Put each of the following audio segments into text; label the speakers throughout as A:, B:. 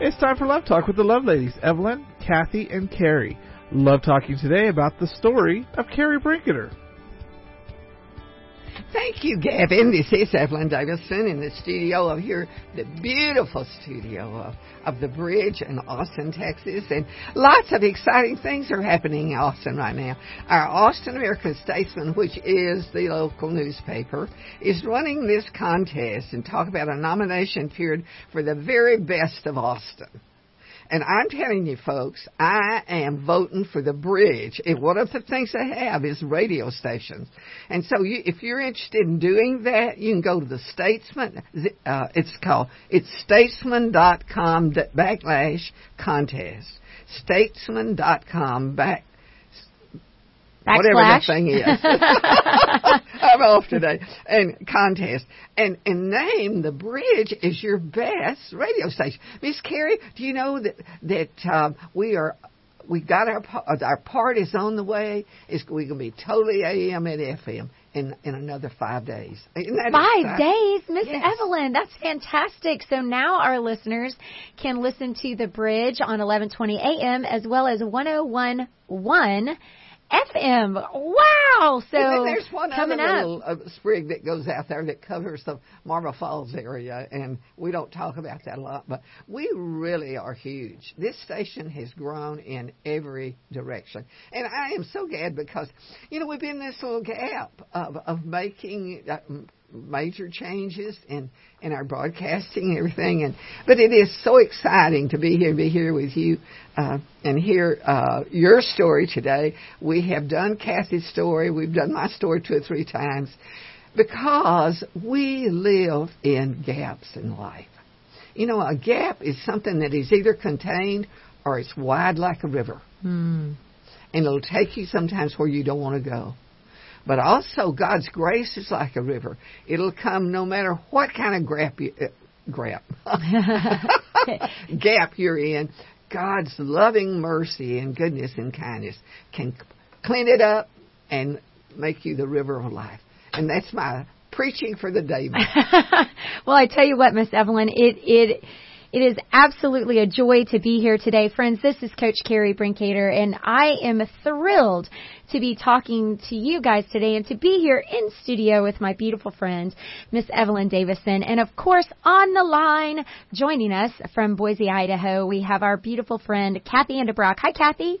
A: It's time for Love Talk with the Love Ladies, Evelyn, Kathy, and Kerri. Love talking today about the story of Kerri Brinketer.
B: Thank you, Gavin. This is Evelyn Davison in the studio of here, the beautiful studio of, of the bridge in Austin, Texas. And lots of exciting things are happening in Austin right now. Our Austin American Statesman, which is the local newspaper, is running this contest and talk about a nomination period for the very best of Austin. And I'm telling you, folks, I am voting for the bridge. And one of the things they have is radio stations. And so you, if you're interested in doing that, you can go to the Statesman. Uh, it's called, it's statesman.com backslash contest. Statesman.com back whatever that thing is. I'm off today. And contest. And and name the bridge as your best radio station. Miss Kerri, do you know that that um, we are we got our our part is on the way. It's we're gonna be totally AM and FM in in another five days.
C: Five days, Miss yes. Evelyn. That's fantastic. So now our listeners can listen to the bridge on 11:20 a.m. as well as 101.1 FM. Wow! So
B: and there's one
C: coming
B: other
C: up.
B: little uh, sprig that goes out there that covers the Marble Falls area, and we don't talk about that a lot, but we really are huge. This station has grown in every direction, and I am so glad because you know we've been in this little gap of of making. Uh, major changes in in our broadcasting and everything and but it is so exciting to be here be here with you uh, and hear uh, your story today. We have done Kathy's story. We've done my story two or three times because we live in gaps in life. You know a gap is something that is either contained or it's wide like a river.
C: Mm.
B: and it'll take you sometimes where you don't want to go but also, God's grace is like a river. It'll come no matter what kind of gap you, uh, gap, gap you're in. God's loving mercy and goodness and kindness can clean it up and make you the river of life. And that's my preaching for the day.
C: well, I tell you what, Miss Evelyn, it it it is absolutely a joy to be here today. Friends, this is Coach Kerri Brinkater, and I am thrilled to be talking to you guys today and to be here in studio with my beautiful friend, Miss Evelyn Davison. And of course, on the line, joining us from Boise, Idaho, we have our beautiful friend, Kathy Enderbrock. Hi, Kathy.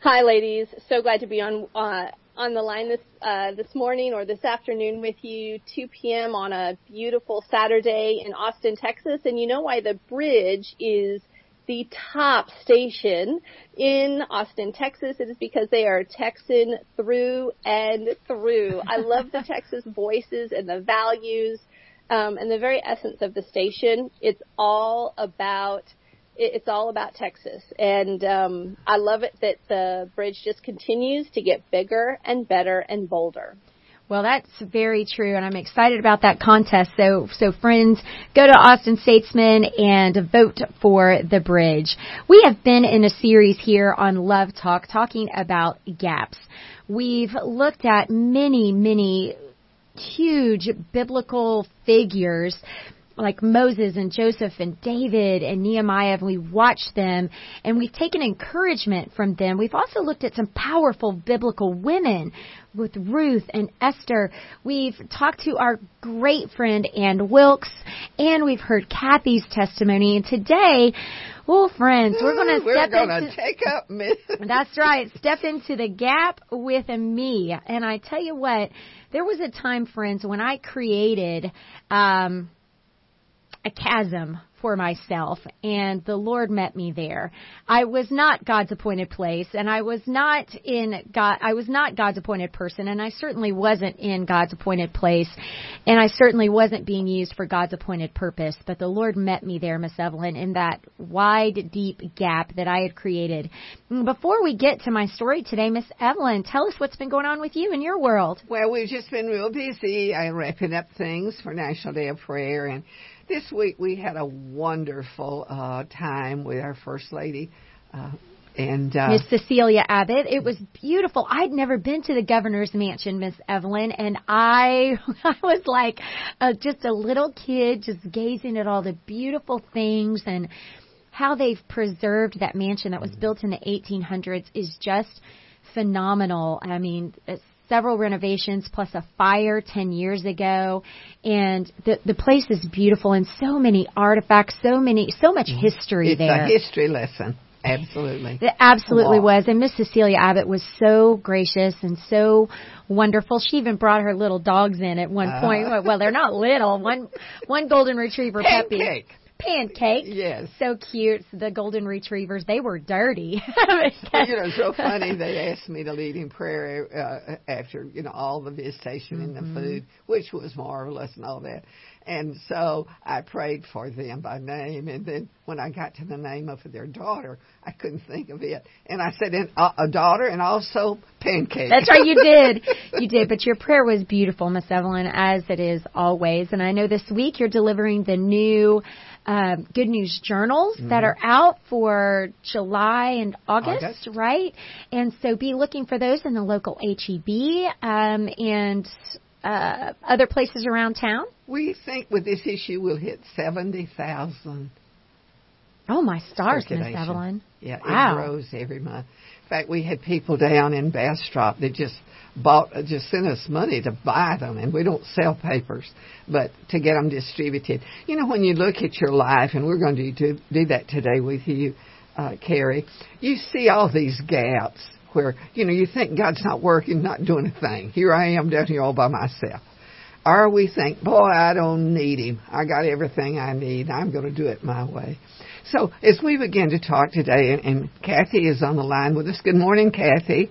D: Hi, ladies. So glad to be on uh, on the line this uh, this morning or this afternoon with you, 2 p.m. on a beautiful Saturday in Austin, Texas. And you know why the bridge is the top station in Austin, Texas. It is because they are Texan through and through. I love the Texas voices and the values um, and the very essence of the station. It's all about it's all about Texas, and um, I love it that the bridge just continues to get bigger and better and bolder.
C: Well, that's very true, and I'm excited about that contest. So, so friends, go to Austin Statesman and vote for the bridge. We have been in a series here on Love Talk talking about gaps. We've looked at many, many huge biblical figures like Moses and Joseph and David and Nehemiah, and we've watched them and we've taken encouragement from them. We've also looked at some powerful biblical women with Ruth and Esther. We've talked to our great friend Ann Wilkes, and we've heard Kathy's testimony. And today, well, friends, we're going to
B: step
C: gonna
B: into. take up me.
C: that's right. Step into the gap with me. And I tell you what, there was a time, friends, when I created. Um, a chasm for myself and the Lord met me there. I was not God's appointed place and I was not in God I was not God's appointed person and I certainly wasn't in God's appointed place and I certainly wasn't being used for God's appointed purpose, but the Lord met me there, Miss Evelyn, in that wide, deep gap that I had created. Before we get to my story today, Miss Evelyn, tell us what's been going on with you in your world.
B: Well, we've just been real busy. I'm wrapping up things for National Day of Prayer and this week we had a wonderful uh, time with our First Lady. Uh, and uh,
C: Miss Cecilia Abbott. It was beautiful. I'd never been to the governor's mansion, Miss Evelyn, and I I was like uh, just a little kid, just gazing at all the beautiful things and how they've preserved that mansion that was built in the 1800s is just phenomenal. I mean, several renovations plus a fire 10 years ago. And the the place is beautiful and so many artifacts so many so much history
B: it's
C: there.
B: It's a history lesson. Absolutely.
C: It absolutely
B: Wow.
C: was. And miss cecilia abbott was so gracious and so wonderful. She even brought her little dogs in at one
B: Uh.
C: point. Well they're not little. One one golden retriever puppy.
B: pancake
C: pancake
B: yes
C: so cute the golden retrievers they were dirty
B: Well, you know, so funny. They asked me to lead in prayer uh, after you know all the visitation and
C: Mm-hmm.
B: the food, which was marvelous and all that. And so I prayed for them by name, and then when I got to the name of their daughter, I couldn't think of it, and I said, and, uh, "A daughter, and also pancake."
C: That's right, you did. You did. But your prayer was beautiful, Miss Evelyn, as it is always. And I know this week you're delivering the new um, Good News Journals that are out for July and August,
B: August.
C: right? And so be looking for those in the local HEB um, and uh, other places around town.
B: We think with this issue we'll hit seventy thousand.
C: Oh, my stars, Miss Evelyn.
B: Yeah,
C: Wow.
B: it grows every month. In fact, we had people down in Bastrop that just bought, just sent us money to buy them, and we don't sell papers, but to get them distributed. You know, when you look at your life, and we're going to do, do that today with you, uh, Kerri, you see all these gaps where, you know, you think God's not working, not doing a thing. Here I am down here all by myself. Or we think, boy, I don't need him. I got everything I need. I'm going to do it my way. So as we begin to talk today, and, and Kathy is on the line with us. Good morning, Kathy.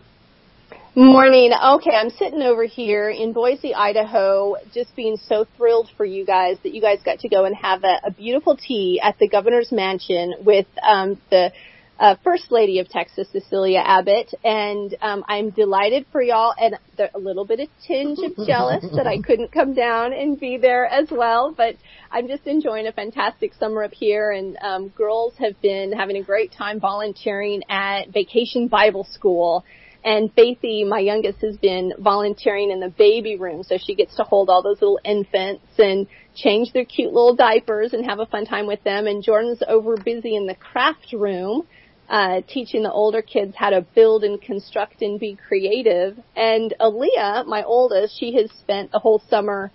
D: Morning. Okay, I'm sitting over here in Boise, Idaho, just being so thrilled for you guys that you guys got to go and have a, a beautiful tea at the governor's mansion with um, the uh, First Lady of Texas, Cecilia Abbott, and um, I'm delighted for y'all, and a little bit of tinge of jealous that I couldn't come down and be there as well, but I'm just enjoying a fantastic summer up here, and um, girls have been having a great time volunteering at Vacation Bible School. And Faithy, my youngest, has been volunteering in the baby room, so she gets to hold all those little infants and change their cute little diapers and have a fun time with them. And Jordan's over busy in the craft room, uh, teaching the older kids how to build and construct and be creative. And Aaliyah, my oldest, she has spent the whole summer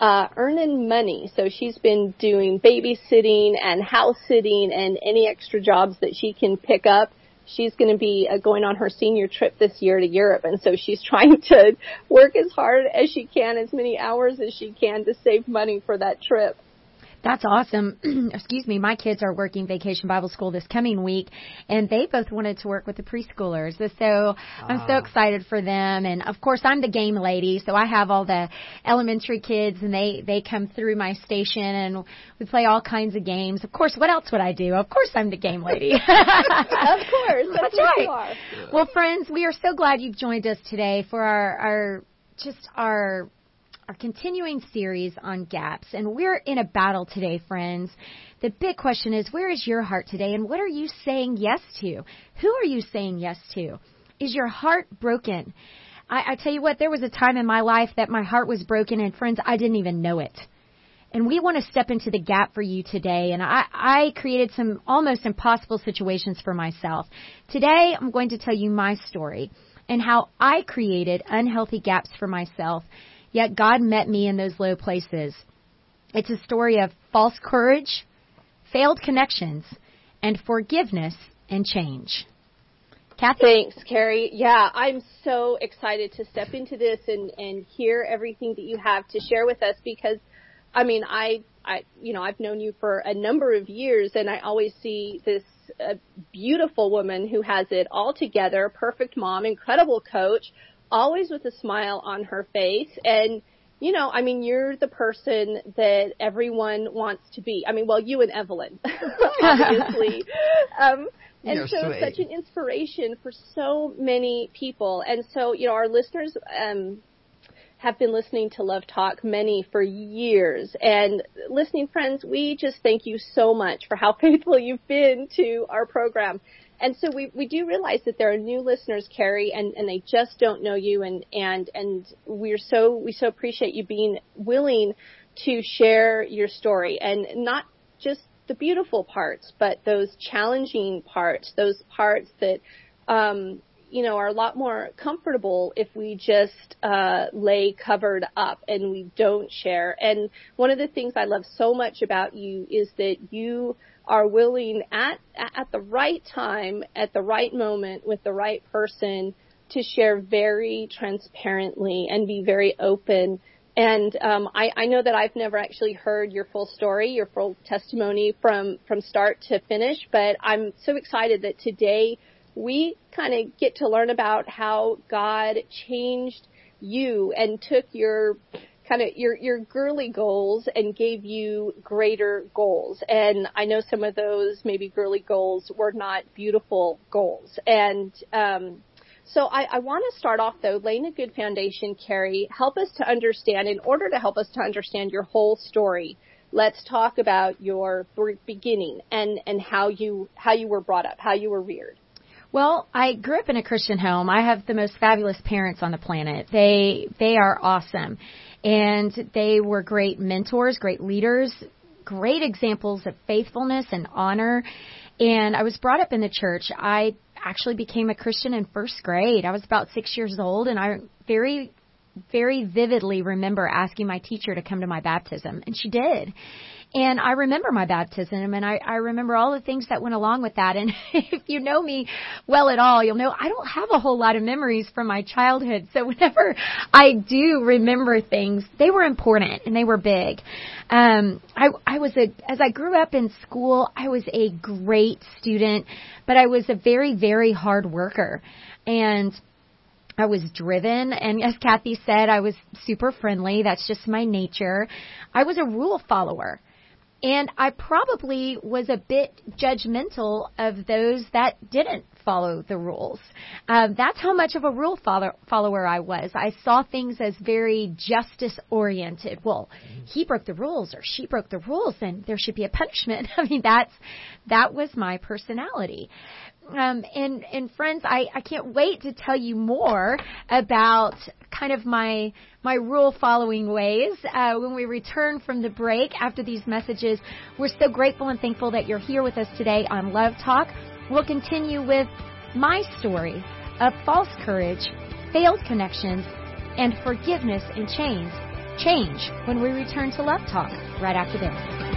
D: uh, earning money. So she's been doing babysitting and house sitting and any extra jobs that she can pick up she's going to be uh, going on her senior trip this year to Europe, and so she's trying to work as hard as she can, as many hours as she can to save money for that trip.
C: That's awesome. Excuse me. My kids are working vacation Bible school this coming week, and they both wanted to work with the preschoolers. So I'm so
B: Ah.
C: excited for them. And of course, I'm the game lady, so I have all the elementary kids, and they they come through my station, and we play all kinds of games. Of course, what else would I do? Of course, I'm the game lady.
D: Of course, that's,
C: That's right.
D: you are.
C: Well, friends, we are so glad you've joined us today for our, our just our our continuing series on gaps. And we're in a battle today, friends. The big question is where is your heart today and what are you saying yes to? Who are you saying yes to? Is your heart broken? I, I tell you what, there was a time in my life that my heart was broken and friends, I didn't even know it. And we want to step into the gap for you today. And I, I created some almost impossible situations for myself. Today, I'm going to tell you my story and how I created unhealthy gaps for myself, yet God met me in those low places. It's a story of false courage, failed connections, and forgiveness and change. Kathy?
D: Thanks, Kerri. Yeah, I'm so excited to step into this and, and hear everything that you have to share with us because, I mean, I, I, you know, I've known you for a number of years and I always see this uh, beautiful woman who has it all together, perfect mom, incredible coach, always with a smile on her face and, you know, I mean, you're the person that everyone wants to be. I mean, well, you and Evelyn, obviously. um, and
B: You're
D: so
B: sweet.
D: such an inspiration for so many people. And so, you know, our listeners um, have been listening to Love Talk many for years. And listening friends, we just thank you so much for how faithful you've been to our program. And so we, we do realize that there are new listeners, Kerri, and, and they just don't know you and, and, and we're so, we so appreciate you being willing to share your story and not just the beautiful parts, but those challenging parts, those parts that um, you know, are a lot more comfortable if we just uh, lay covered up and we don't share. And one of the things I love so much about you is that you are willing at at the right time, at the right moment, with the right person to share very transparently and be very open. And um, I, I know that I've never actually heard your full story, your full testimony from from start to finish, but I'm so excited that today we kind of get to learn about how God changed you and took your kind of your your girly goals and gave you greater goals. And I know some of those maybe girly goals were not beautiful goals. And um, so I, I want to start off though, laying a good foundation, Kerri. Help us to understand. In order to help us to understand your whole story, let's talk about your beginning and and how you how you were brought up, how you were reared.
C: Well, I grew up in a Christian home. I have the most fabulous parents on the planet. They they are awesome. And they were great mentors, great leaders, great examples of faithfulness and honor. And I was brought up in the church. I actually became a Christian in first grade. I was about 6 years old and I very very vividly remember asking my teacher to come to my baptism and she did and I remember my baptism and I, I remember all the things that went along with that. And if you know me well at all, you'll know I don't have a whole lot of memories from my childhood. So whenever I do remember things, they were important and they were big. Um, I, I was a, as I grew up in school, I was a great student, but I was a very, very hard worker. And I was driven, and as Kathy said, I was super friendly. That's just my nature. I was a rule follower. And I probably was a bit judgmental of those that didn't follow the rules. Um, that's how much of a rule follow- follower I was. I saw things as very justice oriented. Well, he broke the rules or she broke the rules, and there should be a punishment. I mean, that's that was my personality. Um, and and friends, I, I can't wait to tell you more about kind of my my rule following ways uh, when we return from the break after these messages. We're so grateful and thankful that you're here with us today on Love Talk. We'll continue with my story of false courage, failed connections, and forgiveness and change. Change when we return to Love Talk right after this.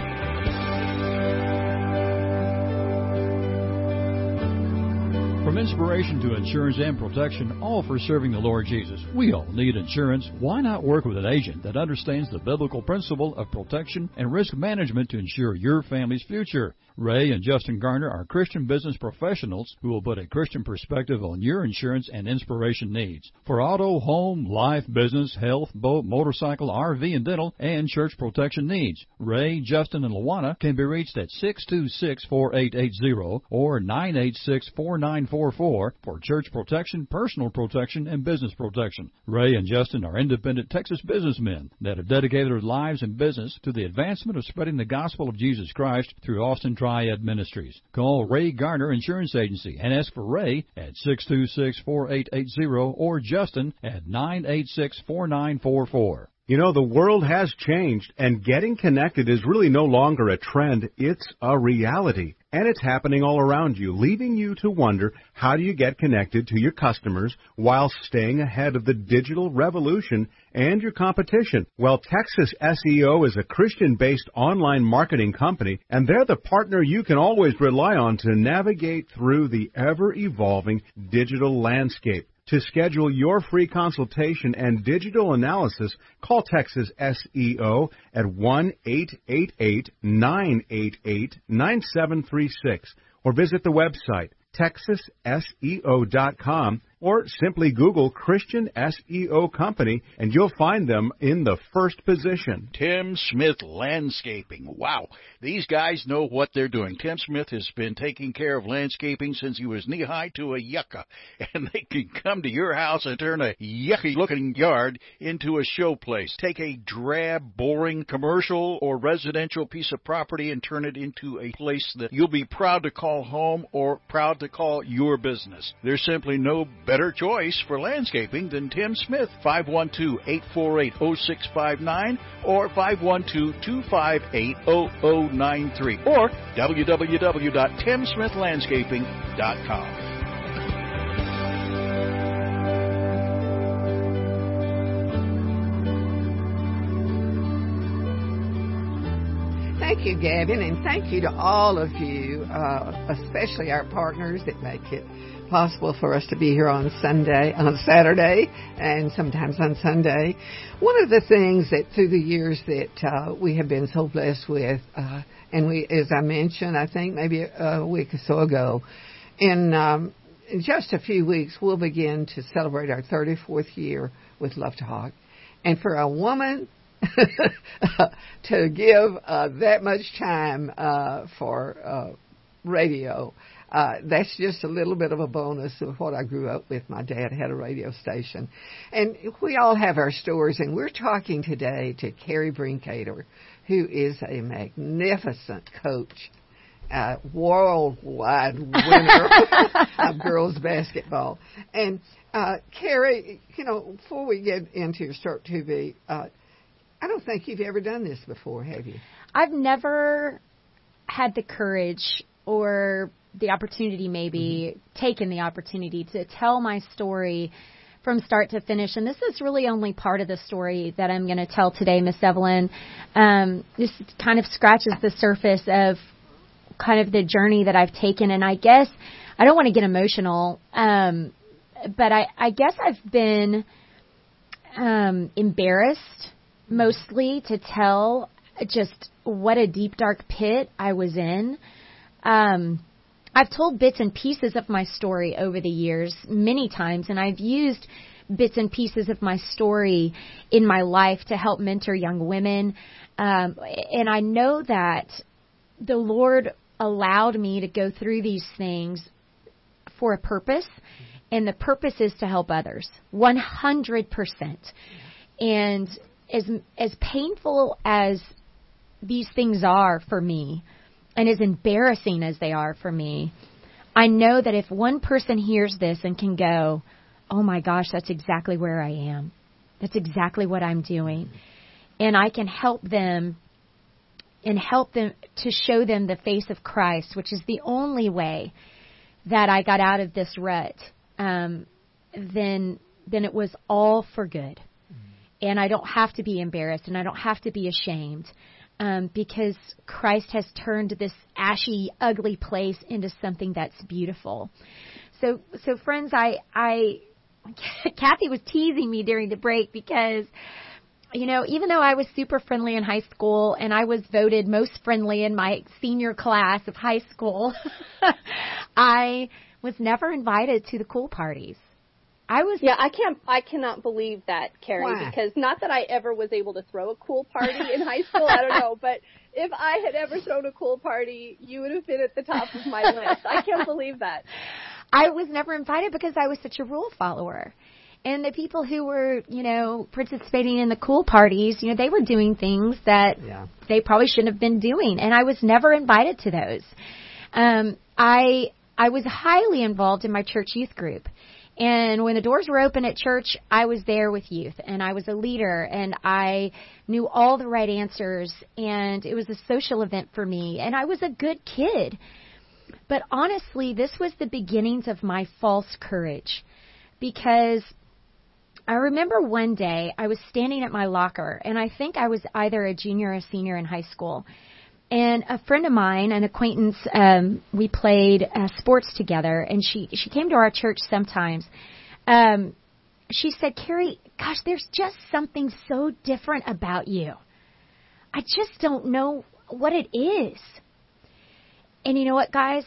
E: From inspiration to insurance and protection, all for serving the Lord Jesus. We all need insurance. Why not work with an agent that understands the biblical principle of protection and risk management to ensure your family's future? Ray and Justin Garner are Christian business professionals who will put a Christian perspective on your insurance and inspiration needs. For auto, home, life, business, health, boat, motorcycle, RV, and dental, and church protection needs, Ray, Justin, and Luana can be reached at 626-4880 or 986-4944 for church protection, personal protection, and business protection. Ray and Justin are independent Texas businessmen that have dedicated their lives and business to the advancement of spreading the gospel of Jesus Christ through Austin Triad Ministries. Call Ray Garner Insurance Agency and ask for Ray at 626-4880 or Justin at 986-4944.
F: You know, the world has changed and getting connected is really no longer a trend, it's a reality. And it's happening all around you, leaving you to wonder how do you get connected to your customers while staying ahead of the digital revolution and your competition. Well, Texas SEO is a Christian-based online marketing company, and they're the partner you can always rely on to navigate through the ever-evolving digital landscape. To schedule your free consultation and digital analysis, call Texas SEO at 1-888-988-9736 or visit the website texasseo.com or simply Google Christian SEO Company and you'll find them in the first position.
G: Tim Smith Landscaping. Wow. These guys know what they're doing. Tim Smith has been taking care of landscaping since he was knee high to a yucca. And they can come to your house and turn a yucky looking yard into a show place. Take a drab, boring commercial or residential piece of property and turn it into a place that you'll be proud to call home or proud to call your business. There's simply no better choice for landscaping than Tim Smith, 512-848-0659 or 512-258-0093 or www.timsmithlandscaping.com.
B: Thank you, Gavin, and thank you to all of you, uh, especially our partners that make it possible for us to be here on Sunday, on Saturday, and sometimes on Sunday. One of the things that through the years that uh, we have been so blessed with, uh, and we, as I mentioned, I think maybe a week or so ago, in, um, in just a few weeks, we'll begin to celebrate our 34th year with Love Talk. And for a woman to give uh, that much time uh, for uh, radio. Uh, that's just a little bit of a bonus of what I grew up with. My dad had a radio station. And we all have our stories, and we're talking today to Kerri Brinkater, who is a magnificent coach, uh, worldwide winner of girls basketball. And uh, Kerri, you know, before we get into your Start TV, uh, I don't think you've ever done this before, have you?
C: I've never had the courage or the opportunity, maybe mm-hmm. taken the opportunity to tell my story from start to finish. And this is really only part of the story that I'm going to tell today, Miss Evelyn. Um, this kind of scratches the surface of kind of the journey that I've taken. And I guess I don't want to get emotional, um, but I, I guess I've been um, embarrassed mostly to tell just what a deep dark pit I was in. Um, I've told bits and pieces of my story over the years many times, and I've used bits and pieces of my story in my life to help mentor young women. Um, and I know that the Lord allowed me to go through these things for a purpose, and the purpose is to help others 100%. And as as painful as these things are for me and as embarrassing as they are for me, I know that if one person hears this and can go, "Oh my gosh, that's exactly where I am. That's exactly what I'm doing." And I can help them and help them to show them the face of Christ, which is the only way that I got out of this rut. Um, then then it was all for good and I don't have to be embarrassed and I don't have to be ashamed um, because Christ has turned this ashy, ugly place into something that's beautiful. So, so friends, I, I, Kathy was teasing me during the break because, you know, even though I was super friendly in high school and I was voted most friendly in my senior class of high school, I was never invited to the cool parties. I was
D: Yeah, I can't I cannot believe that, Kerri,
B: Why?
D: because not that I ever was able to throw a cool party in high school, I don't know, but if I had ever thrown a cool party, you would have been at the top of my list. I can't believe that.
C: I was never invited because I was such a rule follower. And the people who were, you know, participating in the cool parties, you know, they were doing things that
B: Yeah.
C: they probably shouldn't have been doing, and I was never invited to those. Um, I I was highly involved in my church youth group, and when the doors were open at church, I was there with youth and I was a leader and I knew all the right answers and it was a social event for me and I was a good kid. But honestly, this was the beginnings of my false courage because I remember one day I was standing at my locker and I think I was either a junior or a senior in high school and a friend of mine, an acquaintance, um, we played uh, sports together, and she she came to our church sometimes. Um, she said, "Kerri, gosh, there's just something so different about you. I just don't know what it is." And you know what, guys?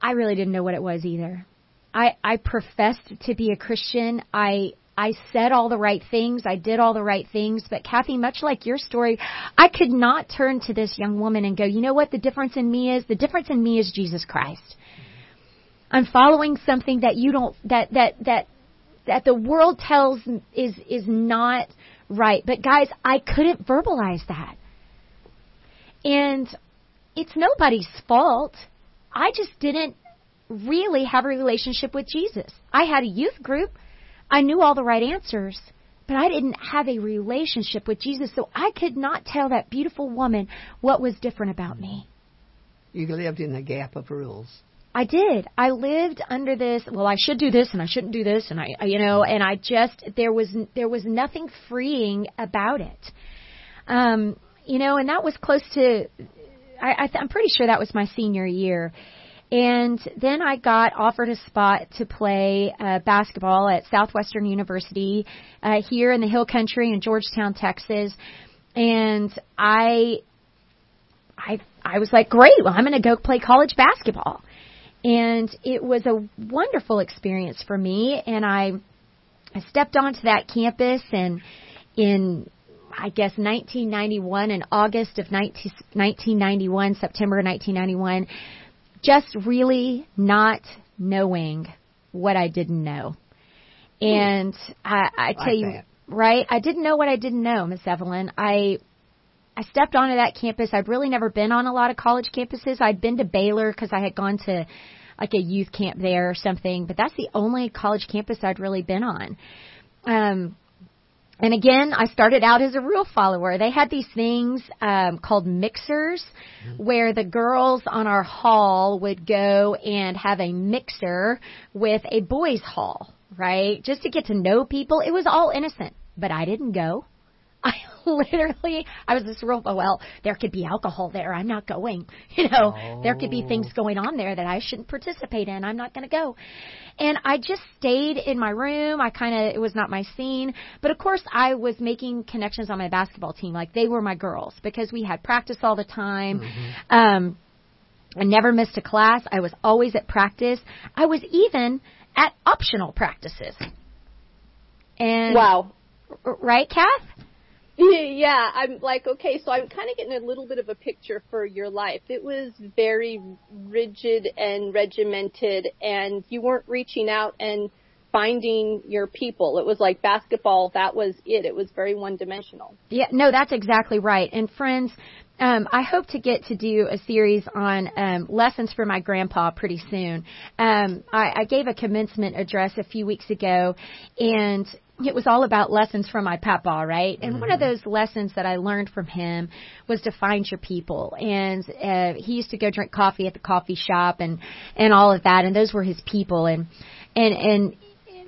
C: I really didn't know what it was either. I I professed to be a Christian. I I said all the right things. I did all the right things. But Kathy, much like your story, I could not turn to this young woman and go, you know what the difference in me is? The difference in me is Jesus Christ. I'm following something that you don't, that, that, that, that the world tells is, is not right. But guys, I couldn't verbalize that. And it's nobody's fault. I just didn't really have a relationship with Jesus. I had a youth group. I knew all the right answers, but I didn't have a relationship with Jesus, so I could not tell that beautiful woman what was different about me.
B: You lived in the gap of rules.
C: I did. I lived under this. Well, I should do this, and I shouldn't do this, and I, you know, and I just there was there was nothing freeing about it. Um, you know, and that was close to. I, I th- I'm pretty sure that was my senior year. And then I got offered a spot to play uh, basketball at Southwestern University uh, here in the Hill Country in Georgetown, Texas. And I, I, I was like, great. Well, I'm going to go play college basketball. And it was a wonderful experience for me. And I, I stepped onto that campus and in I guess 1991 in August of 19, 1991, September 1991, just really not knowing what I didn't know. And I, I tell
B: Like
C: you,
B: that.
C: right? I didn't know what I didn't know, Miss Evelyn. I I stepped onto that campus. I'd really never been on a lot of college campuses. I'd been to Baylor because I had gone to like a youth camp there or something, but that's the only college campus I'd really been on. Um, and again, I started out as a real follower. They had these things um, called mixers, where the girls on our hall would go and have a mixer with a boys' hall, right? Just to get to know people. It was all innocent, but I didn't go. I literally, I was this real, oh, well, there could be alcohol there. I'm not going. You know, there could be things going on there that I shouldn't participate in. I'm not going to go. And I just stayed in my room. I kind of, it was not my scene. But of course, I was making connections on my basketball team. Like they were my girls because we had practice all the time. Um, I never missed a class. I was always at practice. I was even at optional practices. And
D: Wow.
C: right, Kath?
D: Yeah, I'm like, okay, so I'm kind of getting a little bit of a picture for your life. It was very rigid and regimented, and you weren't reaching out and finding your people. It was like basketball, that was it. It was very one dimensional.
C: Yeah, no, that's exactly right. And friends, um, I hope to get to do a series on um, lessons for my grandpa pretty soon. Um, I, I gave a commencement address a few weeks ago, and it was all about lessons from my papa, right? And one of those lessons that I learned from him was to find your people. And uh, he used to go drink coffee at the coffee shop and and all of that, and those were his people. And and and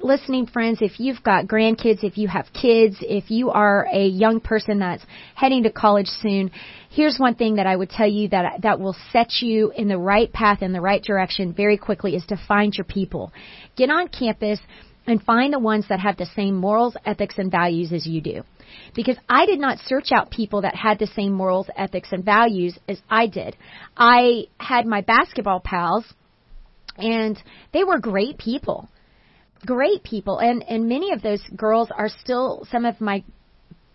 C: listening friends, if you've got grandkids, if you have kids, if you are a young person that's heading to college soon, here's one thing that I would tell you that that will set you in the right path in the right direction very quickly is to find your people. Get on campus and find the ones that have the same morals, ethics and values as you do. Because I did not search out people that had the same morals, ethics and values as I did. I had my basketball pals and they were great people great people and and many of those girls are still some of my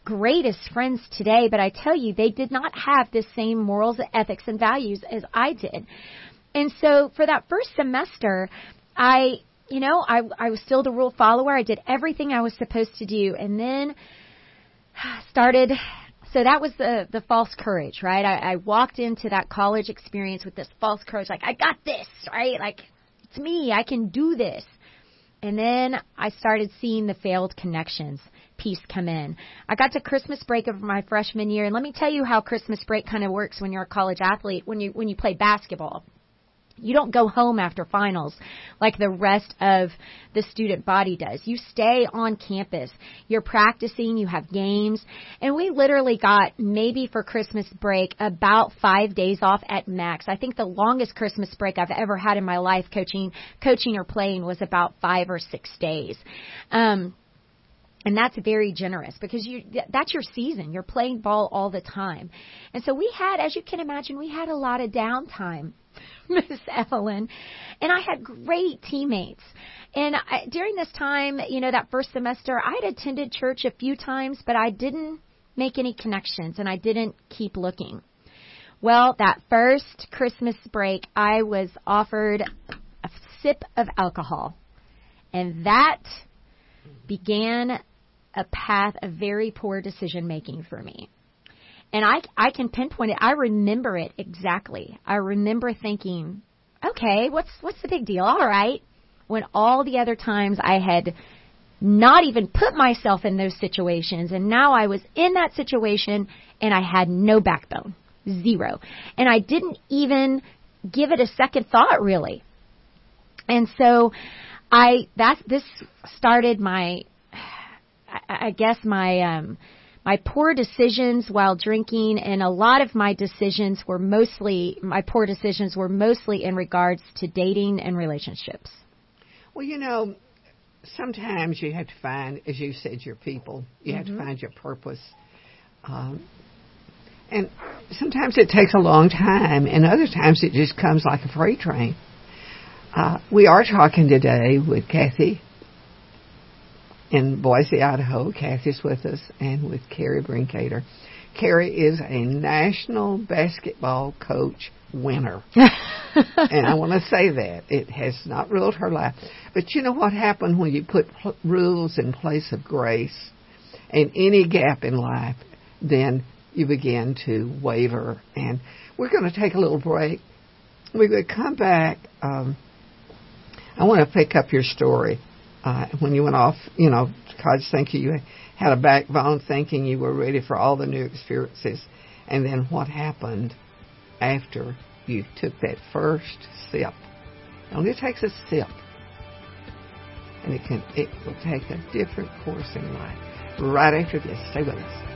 C: greatest friends today but I tell you they did not have the same morals ethics and values as I did and so for that first semester I you know I I was still the rule follower. I did everything I was supposed to do. And then started so that was the the false courage right? I, I walked into that college experience with this false courage like I got this right? Like it's me. I can do this. And then I started seeing the failed connections piece come in. I got to Christmas break of my freshman year, and let me tell you how Christmas break kind of works when you're a college athlete, when you when you play basketball. You don't go home after finals like the rest of the student body does. You stay on campus. You're practicing, you have games, and we literally got maybe for Christmas break about 5 days off at max. I think the longest Christmas break I've ever had in my life coaching coaching or playing was about 5 or 6 days. Um and that's very generous because you that's your season. You're playing ball all the time. And so we had as you can imagine, we had a lot of downtime. Miss Evelyn, and I had great teammates. And I, during this time, you know, that first semester, I had attended church a few times, but I didn't make any connections and I didn't keep looking. Well, that first Christmas break, I was offered a sip of alcohol. And that began a path of very poor decision making for me. And I, I can pinpoint it. I remember it exactly. I remember thinking, okay, what's what's the big deal? All right. When all the other times I had not even put myself in those situations and now I was in that situation and I had no backbone. Zero. And I didn't even give it a second thought really. And so I that this started my I, I guess my um my poor decisions while drinking and a lot of my decisions were mostly my poor decisions were mostly in regards to dating and relationships.
B: Well, you know, sometimes you have to find, as you said, your people. You have
C: Mm-hmm.
B: to find your purpose. Um, and sometimes it takes a long time, and other times it just comes like a freight train. Uh, we are talking today with Kathy in Boise, Idaho. Kathy's with us, and with Kerri Brinkater. Kerri is a national basketball coach winner. and I want to say that. It has not ruled her life. But you know what happened when you put pl- rules in place of grace and any gap in life, then you begin to waver. And we're going to take a little break. We're going to come back. Um, I want to pick up your story uh, when you went off, you know, college thinking you had a backbone, thinking you were ready for all the new experiences, and then what happened after you took that first sip. It only takes a sip, and it can it will take a different course in life. Right after this, stay with us.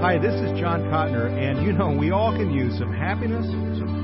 F: Hi, this is John Cotner, and you know, we all can use some happiness,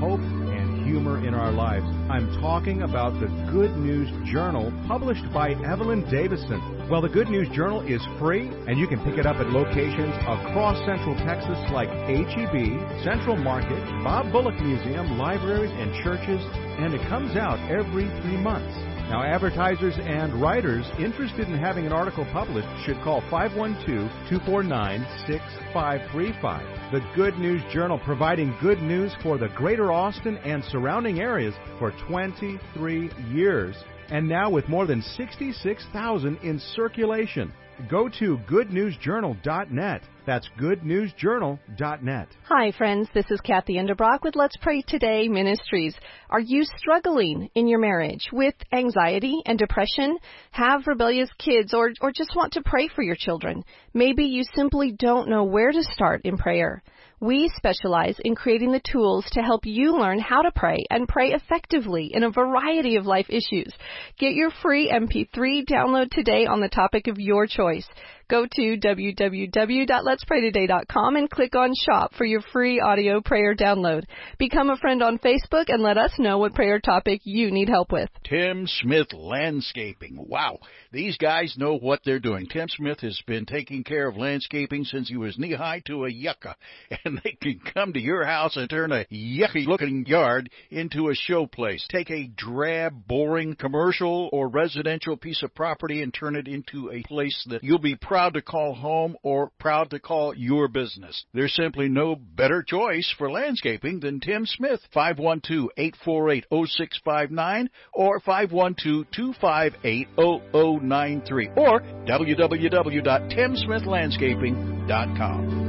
F: hope, and humor in our lives. I'm talking about the Good News Journal published by Evelyn Davison. Well, the Good News Journal is free, and you can pick it up at locations across Central Texas like HEB, Central Market, Bob Bullock Museum, libraries, and churches, and it comes out every three months. Now, advertisers and writers interested in having an article published should call 512-249-6535. The Good News Journal providing good news for the greater Austin and surrounding areas for 23 years. And now with more than 66,000 in circulation. Go to goodnewsjournal.net. That's goodnewsjournal.net.
H: Hi, friends. This is Kathy Enderbrock with Let's Pray Today Ministries. Are you struggling in your marriage with anxiety and depression? Have rebellious kids or, or just want to pray for your children? Maybe you simply don't know where to start in prayer. We specialize in creating the tools to help you learn how to pray and pray effectively in a variety of life issues. Get your free MP3 download today on the topic of your choice. Go to www.letspraytoday.com and click on shop for your free audio prayer download. Become a friend on Facebook and let us know what prayer topic you need help with.
G: Tim Smith Landscaping. Wow. These guys know what they're doing. Tim Smith has been taking care of landscaping since he was knee high to a yucca. And they can come to your house and turn a yucky looking yard into a showplace. Take a drab, boring commercial or residential piece of property and turn it into a place that you'll be proud to call home or proud to call your business. There's simply no better choice for landscaping than Tim Smith. 512-848-0659 or 512-258-0093 or www.timsmithlandscaping.com.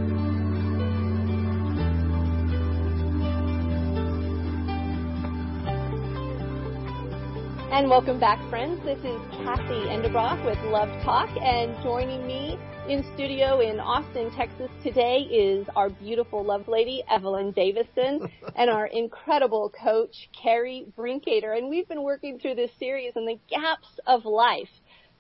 D: And welcome back, friends. This is Kathy Enderbrock with Love Talk, and joining me in studio in Austin, Texas today is our beautiful love lady, Evelyn Davison, and our incredible coach, Kerri Brinkater. And we've been working through this series on the gaps of life,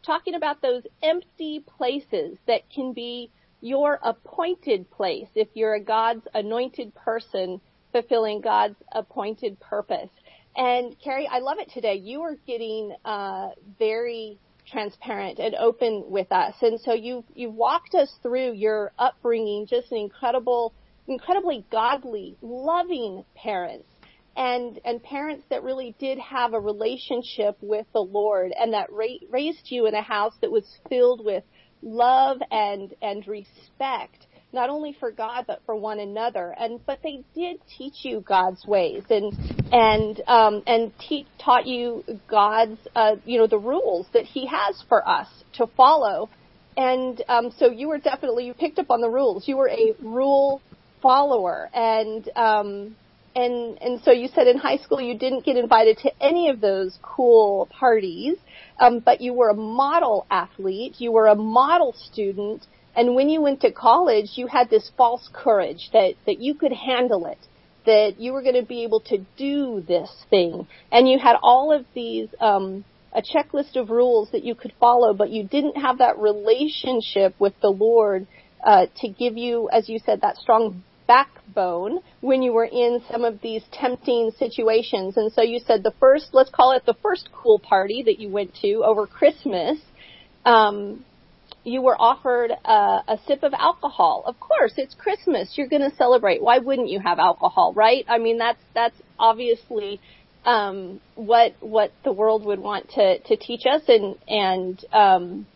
D: talking about those empty places that can be your appointed place if you're a God's anointed person fulfilling God's appointed purpose. And Kerri, I love it today. You are getting uh, very transparent and open with us, and so you you walked us through your upbringing, just an incredible, incredibly godly, loving parents, and and parents that really did have a relationship with the Lord, and that ra- raised you in a house that was filled with love and and respect not only for God but for one another. And but they did teach you God's ways and and um, and te- taught you God's uh, you know the rules that He has for us to follow. and um, so you were definitely you picked up on the rules. You were a rule follower, and um, and and so you said in high school you didn't get invited to any of those cool parties, um, but you were a model athlete. You were a model student, and when you went to college, you had this false courage that that you could handle it that you were going to be able to do this thing. And you had all of these, um, a checklist of rules that you could follow, but you didn't have that relationship with the Lord uh, to give you, as you said, that strong backbone when you were in some of these tempting situations. And so you said the first, let's call it the first cool party that you went to over Christmas. Um, you were offered a, a sip of alcohol. Of course, it's Christmas. You're going to celebrate. Why wouldn't you have alcohol, right? I mean, that's that's obviously um, what what the world would want to to teach us, and and um,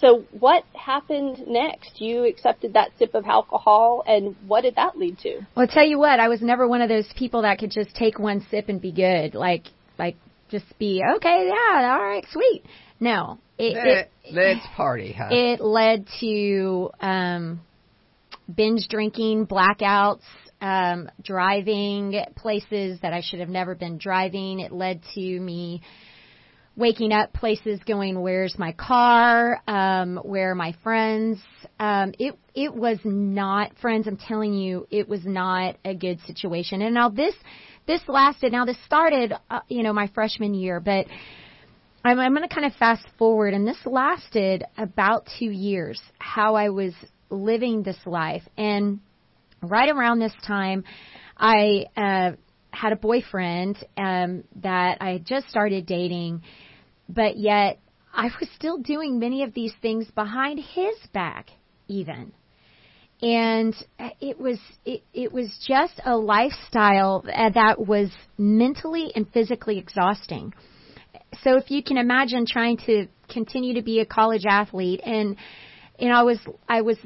D: so what happened next? You accepted that sip of alcohol, and what did that lead to?
C: Well, tell you what, I was never one of those people that could just take one sip and be good, like like just be okay, yeah, all right, sweet. No, it,
B: Let,
C: it
B: let's party, huh?
C: it led to um, binge drinking, blackouts, um, driving places that I should have never been driving. It led to me waking up places going, "Where's my car? Um, where are my friends?" Um, it it was not, friends. I'm telling you, it was not a good situation. And now this this lasted. Now this started, uh, you know, my freshman year, but I'm, I'm going to kind of fast forward, and this lasted about two years. How I was living this life, and right around this time, I uh, had a boyfriend um, that I had just started dating, but yet I was still doing many of these things behind his back, even. And it was it, it was just a lifestyle that was mentally and physically exhausting so if you can imagine trying to continue to be a college athlete and know I was I was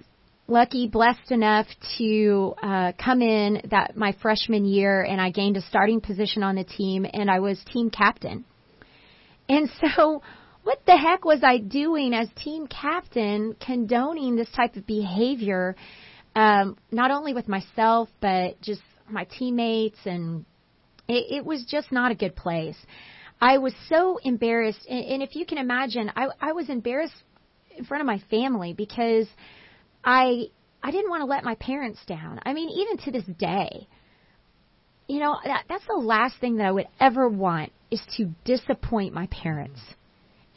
C: lucky blessed enough to uh come in that my freshman year and I gained a starting position on the team and I was team captain. And so what the heck was I doing as team captain condoning this type of behavior um not only with myself but just my teammates and it, it was just not a good place. I was so embarrassed, and, and if you can imagine, I, I was embarrassed in front of my family because I I didn't want to let my parents down. I mean, even to this day, you know, that, that's the last thing that I would ever want is to disappoint my parents.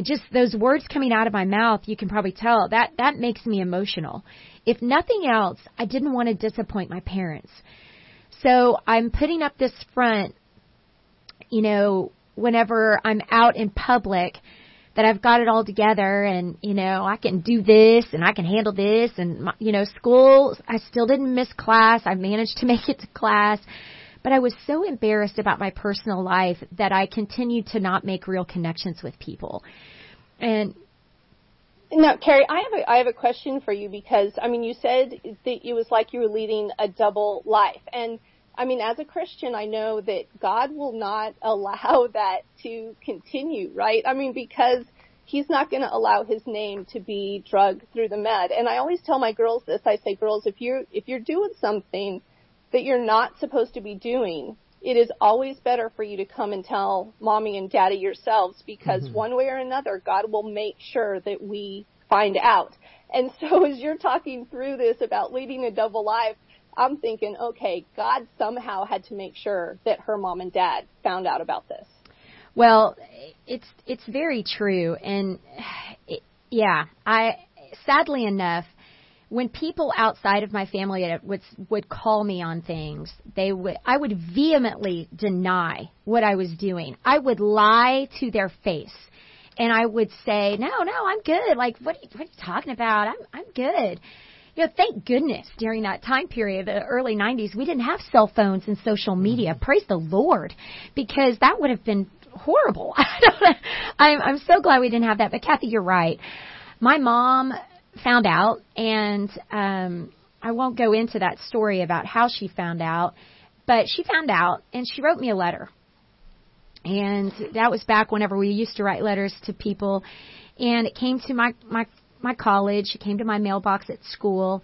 C: Just those words coming out of my mouth, you can probably tell that that makes me emotional. If nothing else, I didn't want to disappoint my parents. So I'm putting up this front, you know, whenever I'm out in public that I've got it all together and you know I can do this and I can handle this and my, you know school I still didn't miss class. I managed to make it to class. But I was so embarrassed about my personal life that I continued to not make real connections with people. And
D: now, Kerri, I have a I have a question for you because I mean, you said that it was like you were leading a double life, and I mean, as a Christian, I know that God will not allow that to continue, right? I mean, because He's not going to allow His name to be drugged through the mud. And I always tell my girls this. I say, girls, if you're if you're doing something that you're not supposed to be doing, it is always better for you to come and tell mommy and daddy yourselves because mm-hmm. one way or another, God will make sure that we find out. And so as you're talking through this about leading a double life, I'm thinking, okay, God somehow had to make sure that her mom and dad found out about this.
C: Well, it's it's very true, and it, yeah, I sadly enough, when people outside of my family would would call me on things, they would I would vehemently deny what I was doing. I would lie to their face, and I would say, "No, no, I'm good. Like, what are you, what are you talking about? I'm I'm good." You know, thank goodness during that time period, the early 90s, we didn't have cell phones and social media. Mm-hmm. Praise the Lord, because that would have been horrible. I'm, I'm so glad we didn't have that. But Kathy, you're right. My mom found out, and um, I won't go into that story about how she found out, but she found out, and she wrote me a letter. And that was back whenever we used to write letters to people, and it came to my my my college. She came to my mailbox at school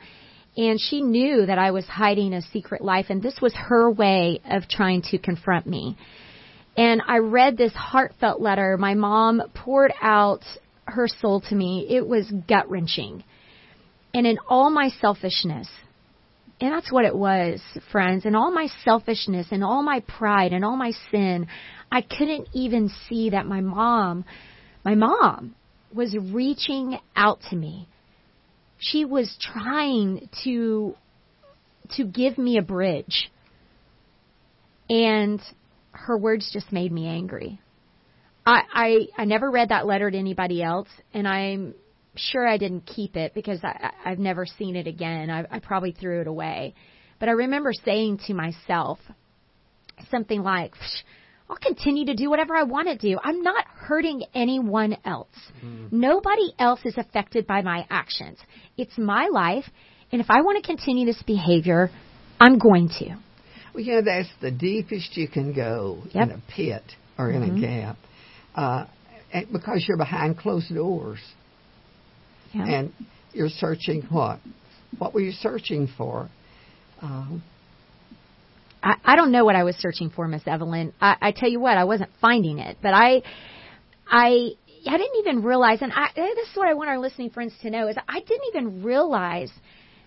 C: and she knew that I was hiding a secret life and this was her way of trying to confront me. And I read this heartfelt letter. My mom poured out her soul to me. It was gut wrenching. And in all my selfishness, and that's what it was, friends, in all my selfishness and all my pride and all my sin, I couldn't even see that my mom, my mom was reaching out to me. She was trying to to give me a bridge. And her words just made me angry. I, I I never read that letter to anybody else, and I'm sure I didn't keep it because I, I've never seen it again. I, I probably threw it away. But I remember saying to myself something like, I'll continue to do whatever I want to do. I'm not hurting anyone else. Mm. Nobody else is affected by my actions. It's my life, and if I want to continue this behavior, I'm going to.
B: Well, you know, that's the deepest you can go yep. in a pit or in mm-hmm. a gap uh, because you're behind closed doors. Yeah. And you're searching what? What were you searching for? Um,
C: I, I don't know what I was searching for, Miss Evelyn. I, I tell you what, I wasn't finding it, but I, I, I didn't even realize, and I, this is what I want our listening friends to know is I didn't even realize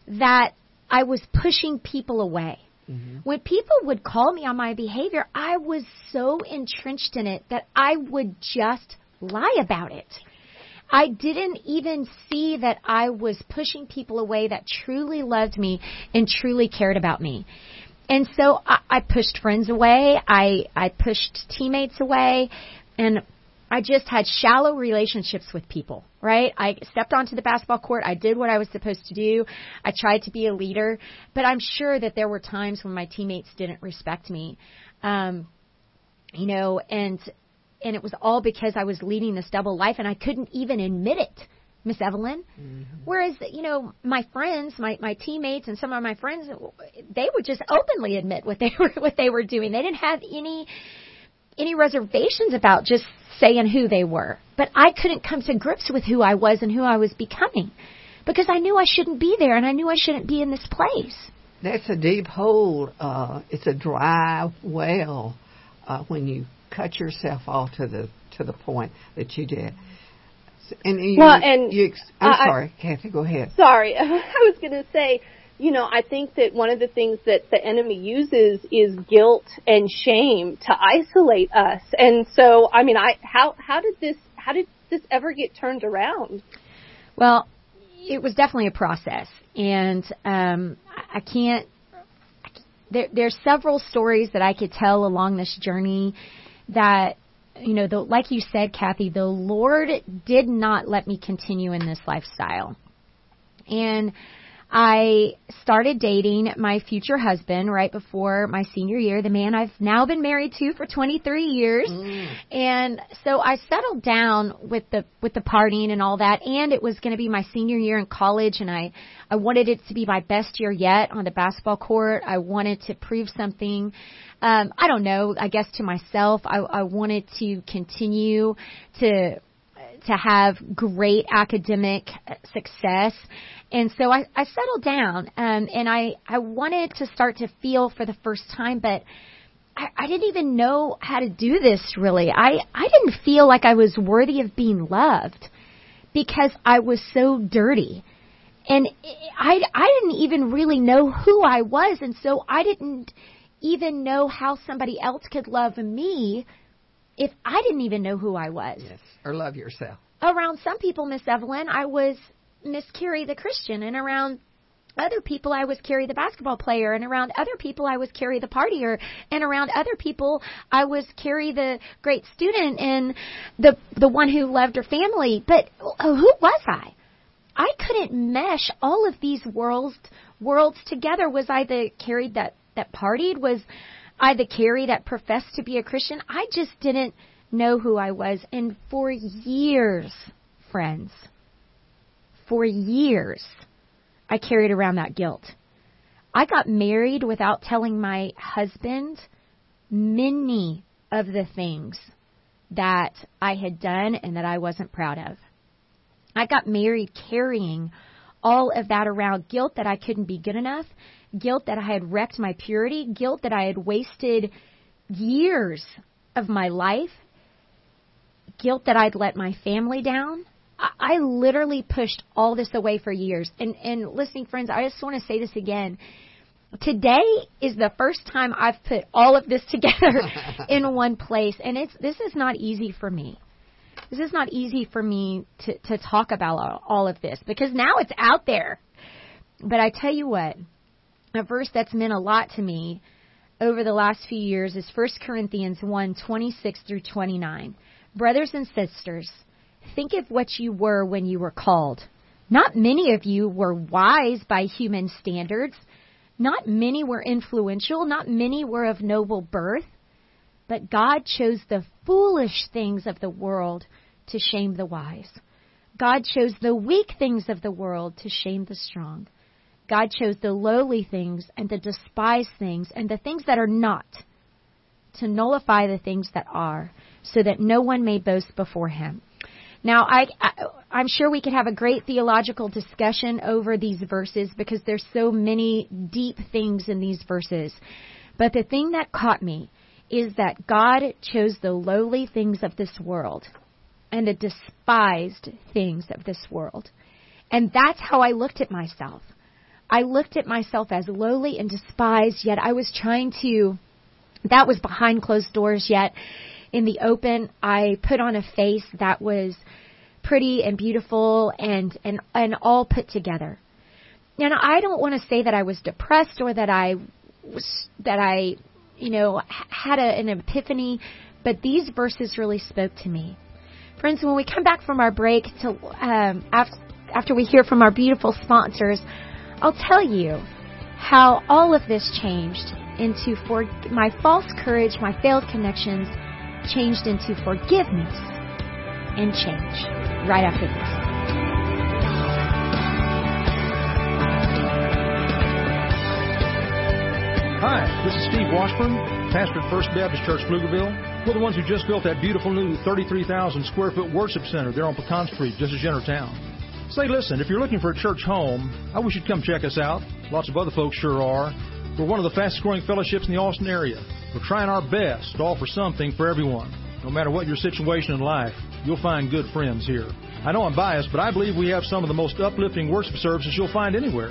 C: that I was pushing people away. Mm-hmm. When people would call me on my behavior, I was so entrenched in it that I would just lie about it. I didn't even see that I was pushing people away that truly loved me and truly cared about me. And so I, I pushed friends away. I, I pushed teammates away and I just had shallow relationships with people, right? I stepped onto the basketball court. I did what I was supposed to do. I tried to be a leader, but I'm sure that there were times when my teammates didn't respect me. Um, you know, and, and it was all because I was leading this double life and I couldn't even admit it. Miss Evelyn. Mm-hmm. Whereas, you know, my friends, my, my teammates and some of my friends, they would just openly admit what they were, what they were doing. They didn't have any, any reservations about just saying who they were. But I couldn't come to grips with who I was and who I was becoming because I knew I shouldn't be there and I knew I shouldn't be in this place.
B: That's a deep hole. Uh, it's a dry well uh, when you cut yourself off to the to the point that you did. And you,
D: well, and
B: you, I'm uh, sorry, Kathy. Go ahead.
D: Sorry, I was going to say you know, I think that one of the things that the enemy uses is guilt and shame to isolate us. And so, I mean, I how how did this how did this ever get turned around?
C: Well, it was definitely a process, and um, I can't. There, there's several stories that I could tell along this journey that you know, the, like you said, Kathy, the Lord did not let me continue in this lifestyle. And I started dating my future husband right before my senior year, the man I've now been married to for 23 years. Mm. And so I settled down with the with the partying and all that and it was going to be my senior year in college and I I wanted it to be my best year yet on the basketball court. I wanted to prove something um I don't know, I guess to myself. I I wanted to continue to to have great academic success. And so I, I settled down, um, and I, I wanted to start to feel for the first time, but I, I didn't even know how to do this really. I, I didn't feel like I was worthy of being loved because I was so dirty. And I, I didn't even really know who I was, and so I didn't even know how somebody else could love me if I didn't even know who I was.
B: Yes, or love yourself.
C: Around some people, Miss Evelyn, I was Miss Kerri the Christian, and around other people I was Kerri the basketball player, and around other people I was Kerri the partier, and around other people I was Kerri the great student and the the one who loved her family. But uh, who was I? I couldn't mesh all of these worlds worlds together. Was I the Kerri that that partied? Was I the Kerri that professed to be a Christian? I just didn't know who I was, and for years, friends for years, I carried around that guilt. I got married without telling my husband many of the things that I had done and that I wasn't proud of. I got married carrying all of that around guilt that I couldn't be good enough, guilt that I had wrecked my purity, guilt that I had wasted years of my life, guilt that I'd let my family down. I, I literally pushed all this away for years. And, and listening friends, I just want to say this again. Today is the first time I've put all of this together in one place, and it's this is not easy for me. This is not easy for me to to talk about all of this because now it's out there. But I tell you what, a verse that's meant a lot to me over the last few years is 1 Corinthians 1 26 through 29. Brothers and sisters, think of what you were when you were called. Not many of you were wise by human standards. Not many were influential. Not many were of noble birth. But God chose the foolish things of the world to shame the wise. God chose the weak things of the world to shame the strong. God chose the lowly things and the despised things and the things that are not to nullify the things that are, so that no one may boast before him. Now, I, I, am sure we could have a great theological discussion over these verses because there's so many deep things in these verses. But the thing that caught me is that God chose the lowly things of this world and the despised things of this world. And that's how I looked at myself. I looked at myself as lowly and despised, yet I was trying to, that was behind closed doors, yet in the open, I put on a face that was pretty and beautiful and, and, and all put together. And I don't want to say that I was depressed or that I was, that I, you know, had a, an epiphany, but these verses really spoke to me. Friends, when we come back from our break to, um, after, after we hear from our beautiful sponsors, I'll tell you how all of this changed into for my false courage, my failed connections changed into forgiveness and change right after this.
I: Hi, this is Steve Washburn, pastor at First Baptist Church, Pflugerville. We're the ones who just built that beautiful new 33,000 square foot worship center there on Pecan Street, just as you town. Say, listen, if you're looking for a church home, I wish you'd come check us out. Lots of other folks sure are. We're one of the fastest growing fellowships in the Austin area. We're trying our best to offer something for everyone. No matter what your situation in life, you'll find good friends here. I know I'm biased, but I believe we have some of the most uplifting worship services you'll find anywhere.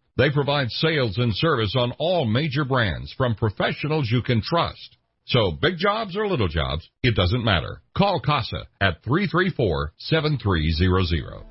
J: They provide sales and service on all major brands from professionals you can trust. So big jobs or little jobs, it doesn't matter. Call CASA at 334-7300.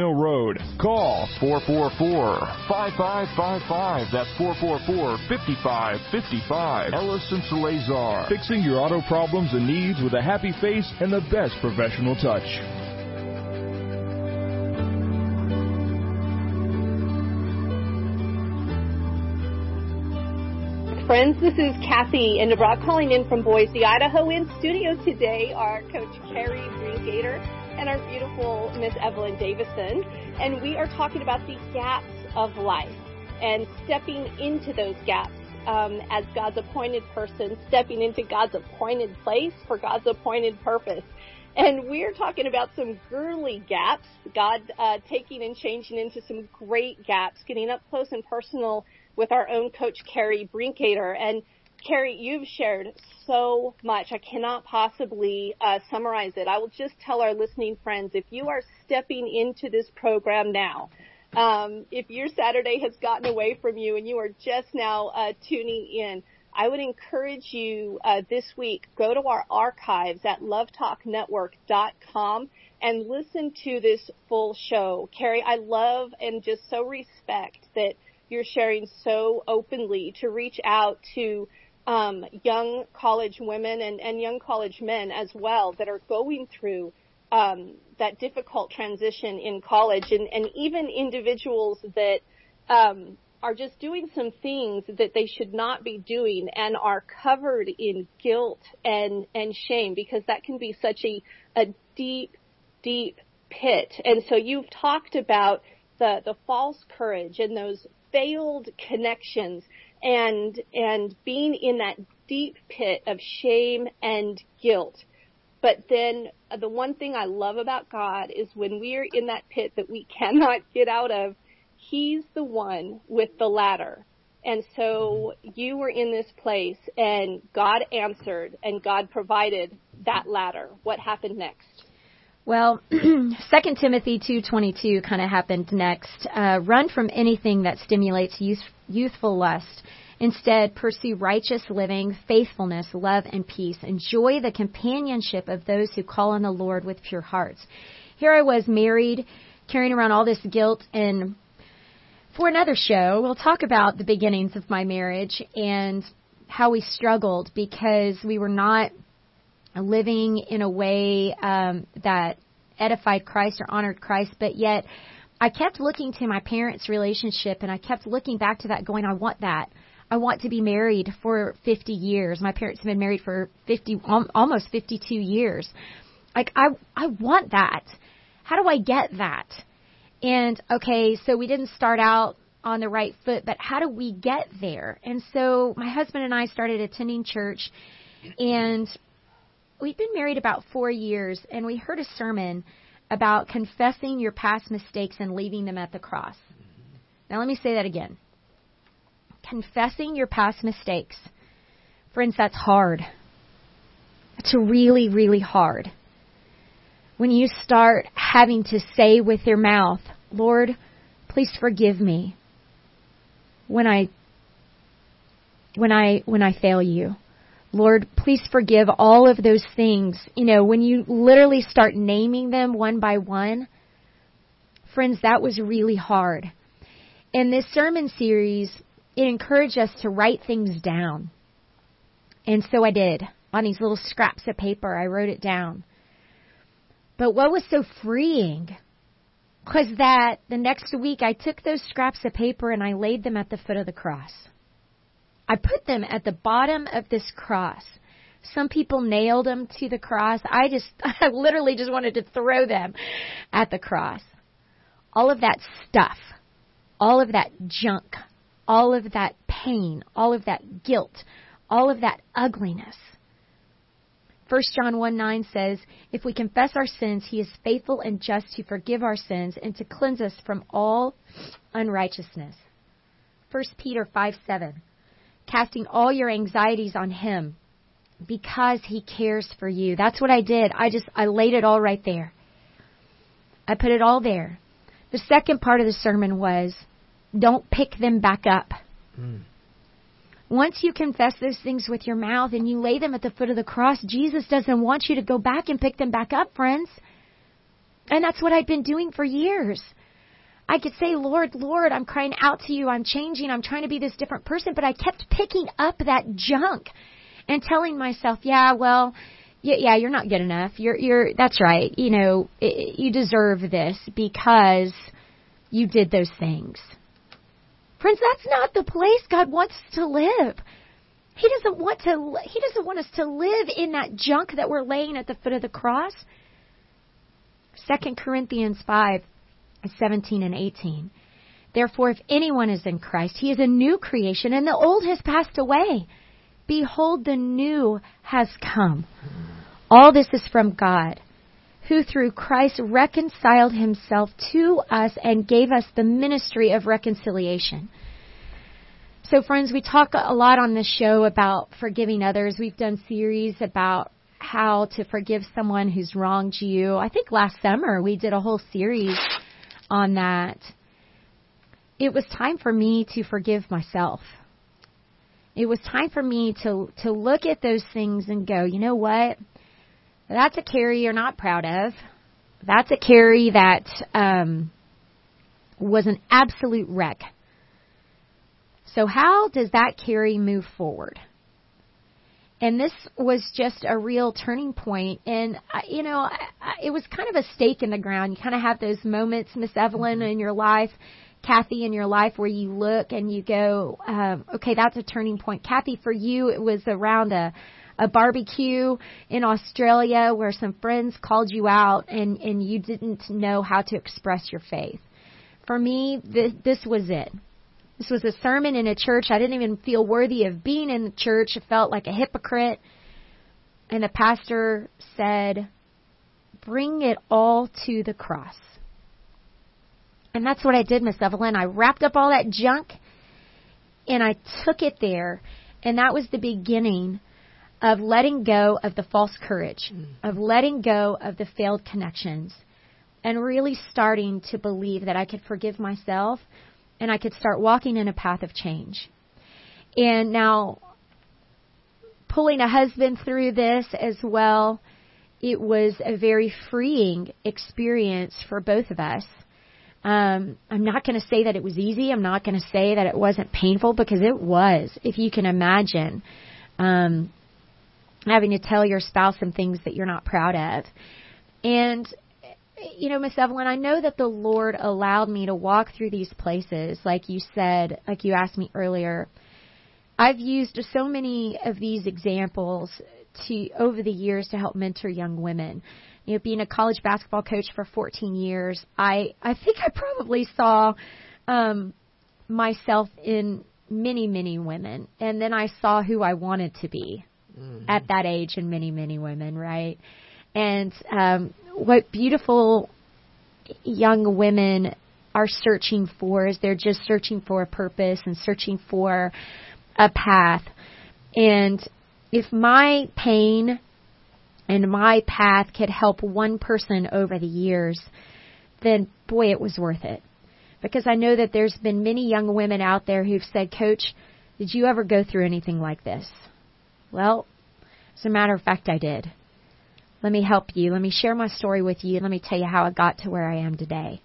K: Mill Road. Call 444-5555. That's 444-5555. Ellison Salazar. Fixing your auto problems and needs with a happy face and the best professional touch.
D: Friends, this is Kathy Enderbrock calling in from Boise, Idaho. In studio today are Coach Kerri Greengater and our beautiful Miss Evelyn Davison. And we are talking about the gaps of life and stepping into those gaps um, as God's appointed person, stepping into God's appointed place for God's appointed purpose. And we're talking about some girly gaps, God uh, taking and changing into some great gaps, getting up close and personal with our own coach, Kerri Brinkater. And Kerri, you've shared so much. I cannot possibly uh, summarize it. I will just tell our listening friends, if you are stepping into this program now, um, if your Saturday has gotten away from you and you are just now uh, tuning in, I would encourage you uh, this week go to our archives at lovetalknetwork.com and listen to this full show. Kerri, I love and just so respect that you're sharing so openly to reach out to um, young college women and, and young college men as well that are going through um, that difficult transition in college, and, and even individuals that um, are just doing some things that they should not be doing and are covered in guilt and and shame because that can be such a a deep deep pit. And so you've talked about the the false courage and those failed connections and and being in that deep pit of shame and guilt. But then uh, the one thing I love about God is when we're in that pit that we cannot get out of, He's the one with the ladder. And so you were in this place and God answered and God provided that ladder. What happened next?
C: Well, 2 Timothy 2:22 kind of happened next. Uh, run from anything that stimulates youth, youthful lust. Instead, pursue righteous living, faithfulness, love, and peace. Enjoy the companionship of those who call on the Lord with pure hearts. Here I was married, carrying around all this guilt, and for another show, we'll talk about the beginnings of my marriage and how we struggled because we were not living in a way um, that edified Christ or honored Christ, but yet I kept looking to my parents' relationship and I kept looking back to that going, I want that. I want to be married for 50 years. My parents have been married for 50, almost 52 years. Like, I, I want that. How do I get that? And okay, so we didn't start out on the right foot, but how do we get there? And so my husband and I started attending church and we've been married about four years, and we heard a sermon about confessing your past mistakes and leaving them at the cross. Now, let me say that again. Confessing your past mistakes. Friends, that's hard. It's really, really hard. When you start having to say with your mouth, Lord, please forgive me when I when I when I fail you. Lord, please forgive all of those things. You know, when you literally start naming them one by one, friends, that was really hard. In this sermon series, it encouraged us to write things down. And so I did. On these little scraps of paper, I wrote it down. But what was so freeing was that the next week I took those scraps of paper and I laid them at the foot of the cross. I put them at the bottom of this cross. Some people nailed them to the cross. I just, I literally just wanted to throw them at the cross. All of that stuff, all of that junk, all of that pain, all of that guilt, all of that ugliness. 1 John 1 9 says, If we confess our sins, he is faithful and just to forgive our sins and to cleanse us from all unrighteousness. 1 Peter 5 7 casting all your anxieties on Him because He cares for you. That's what I did. I just, I laid it all right there. I put it all there. The second part of the sermon was, don't pick them back up. Mm. Once you confess those things with your mouth and you lay them at the foot of the cross, Jesus doesn't want you to go back and pick them back up, friends. And that's what I'd been doing for years. I could say, Lord, Lord, I'm crying out to you. I'm changing. I'm trying to be this different person. But I kept picking up that junk and telling myself, yeah, well, yeah, yeah, you're not good enough. You're, you're, that's right. You know, it, you deserve this because you did those things. Friends, that's not the place God wants to live. He doesn't want to, he doesn't want us to live in that junk that we're laying at the foot of the cross. 2 Corinthians 5, 17 and 18. Therefore, if anyone is in Christ, he is a new creation, and the old has passed away. Behold, the new has come. All this is from God, who through Christ reconciled himself to us and gave us the ministry of reconciliation. So, friends, we talk a lot on this show about forgiving others. We've done series about how to forgive someone who's wronged you. I think last summer we did a whole series on that. It was time for me to forgive myself. It was time for me to to look at those things and go, you know what? That's a Kerri you're not proud of. That's a Kerri that um, was an absolute wreck. So how does that Kerri move forward? And this was just a real turning point and you know it was kind of a stake in the ground you kind of have those moments miss evelyn mm-hmm. in your life kathy in your life where you look and you go um, okay that's a turning point kathy for you it was around a a barbecue in Australia where some friends called you out and and you didn't know how to express your faith. For me, this, this was it. This was a sermon in a church. I didn't even feel worthy of being in the church. I felt like a hypocrite. And the pastor said, Bring it all to the cross. And that's what I did, Miss Evelyn. I wrapped up all that junk and I took it there. And that was the beginning of letting go of the false courage, mm. of letting go of the failed connections, and really starting to believe that I could forgive myself and I could start walking in a path of change. And now, pulling a husband through this as well, it was a very freeing experience for both of us. Um, I'm not going to say that it was easy. I'm not going to say that it wasn't painful because it was, if you can imagine, um, having to tell your spouse some things that you're not proud of. And you know, Miss Evelyn, I know that the Lord allowed me to walk through these places, like you said, like you asked me earlier. I've used so many of these examples to over the years to help mentor young women. You know, being a college basketball coach for 14 years, I I think I probably saw um, myself in many many women, and then I saw who I wanted to be mm-hmm. at that age in many many women, right? And um, what beautiful young women are searching for is they're just searching for a purpose and searching for a path. And if my pain and my path could help one person over the years, then boy, it was worth it. Because I know that there's been many young women out there who've said, Coach, did you ever go through anything like this? Well, as a matter of fact, I did. Let me help you. Let me share my story with you. Let me tell you how I got to where I am today.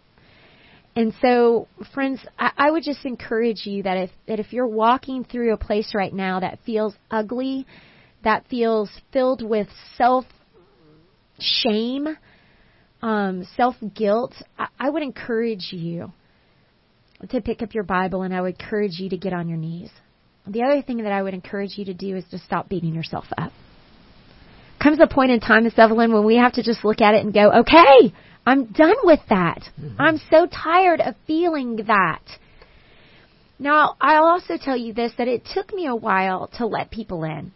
C: And so, friends, I, I would just encourage you that if that if you're walking through a place right now that feels ugly, that feels filled with self shame, um, self guilt, I, I would encourage you to pick up your Bible and I would encourage you to get on your knees. The other thing that I would encourage you to do is to stop beating yourself up comes a point in time, Miss Evelyn, when we have to just look at it and go, okay, I'm done with that. Mm-hmm. I'm so tired of feeling that. Now, I'll also tell you this that it took me a while to let people in.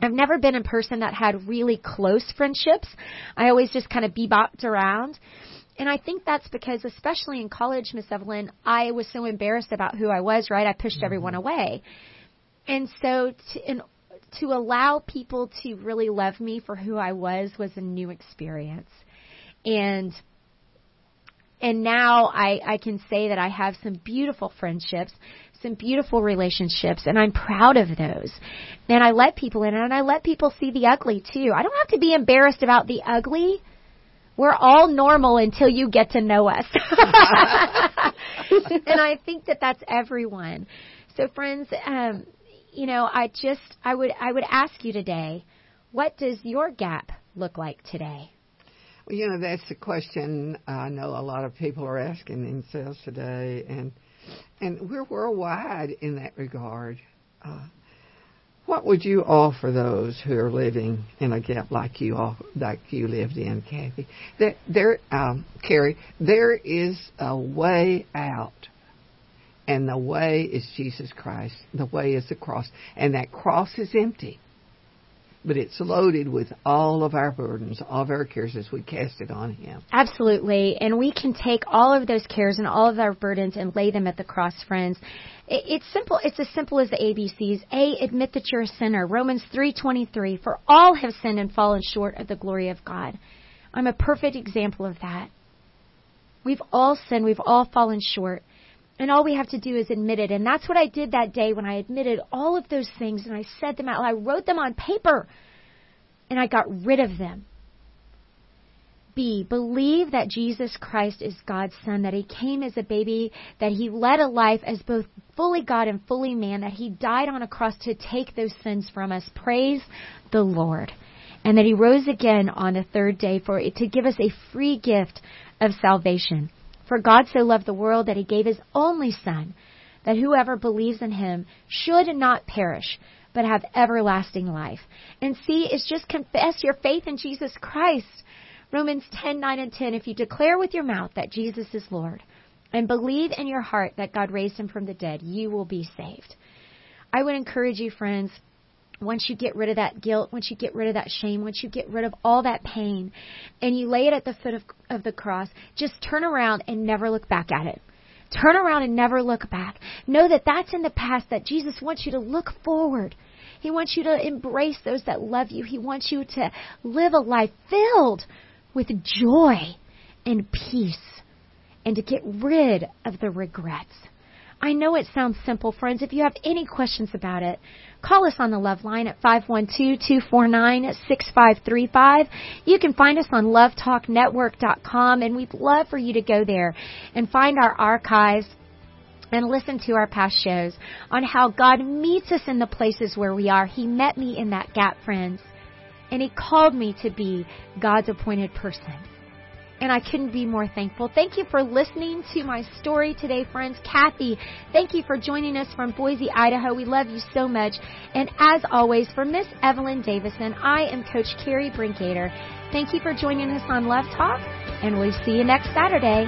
C: I've never been a person that had really close friendships. I always just kind of bebopped around. And I think that's because, especially in college, Miss Evelyn, I was so embarrassed about who I was, right? I pushed mm-hmm. everyone away. And so, to, in to allow people to really love me for who I was was a new experience. And and now I, I can say that I have some beautiful friendships, some beautiful relationships, and I'm proud of those. And I let people in, and I let people see the ugly too. I don't have to be embarrassed about the ugly. We're all normal until you get to know us. and I think that that's everyone. So, friends, um, you know, I just I would I would ask you today, what does your gap look like today?
B: Well, you know, that's the question I know a lot of people are asking themselves today, and and we're worldwide in that regard. Uh, What would you offer those who are living in a gap like you all, like you lived in, Kathy? There, there, um, Kerri, there is a way out, and the way is Jesus Christ. The way is the cross, and that cross is empty but it's loaded with all of our burdens, all of our cares as we cast it on Him.
C: Absolutely. And we can take all of those cares and all of our burdens and lay them at the cross, friends. It's simple. It's as simple as the ABCs. A, admit that you're a sinner. Romans 3.23, for all have sinned and fallen short of the glory of God. I'm a perfect example of that. We've all sinned. We've all fallen short. And all we have to do is admit it. And that's what I did that day when I admitted all of those things and I said them out. I wrote them on paper and I got rid of them. B. Believe that Jesus Christ is God's Son, that He came as a baby, that He led a life as both fully God and fully man, that He died on a cross to take those sins from us. Praise the Lord. And that He rose again on the third day for to give us a free gift of salvation. For God so loved the world that he gave his only Son, that whoever believes in him should not perish, but have everlasting life. And see, it's just confess your faith in Jesus Christ. Romans 10, 9, and 10. If you declare with your mouth that Jesus is Lord and believe in your heart that God raised him from the dead, you will be saved. I would encourage you, friends, once you get rid of that guilt, once you get rid of that shame, once you get rid of all that pain, and you lay it at the foot of, of the cross, just turn around and never look back at it. Turn around and never look back. Know that that's in the past, that Jesus wants you to look forward. He wants you to embrace those that love you. He wants you to live a life filled with joy and peace and to get rid of the regrets. I know it sounds simple, friends. If you have any questions about it, call us on the Love Line at 512-249-6535. You can find us on lovetalknetwork.com and we'd love for you to go there and find our archives and listen to our past shows on how God meets us in the places where we are. He met me in that gap, friends, and He called me to be God's appointed person and I couldn't be more thankful. Thank you for listening to my story today, friends. Kathy, thank you for joining us from Boise, Idaho. We love you so much. And as always, for Miss Evelyn Davison, I am Coach Kerri Brinkater. Thank you for joining us on Love Talk, and we'll see you next Saturday.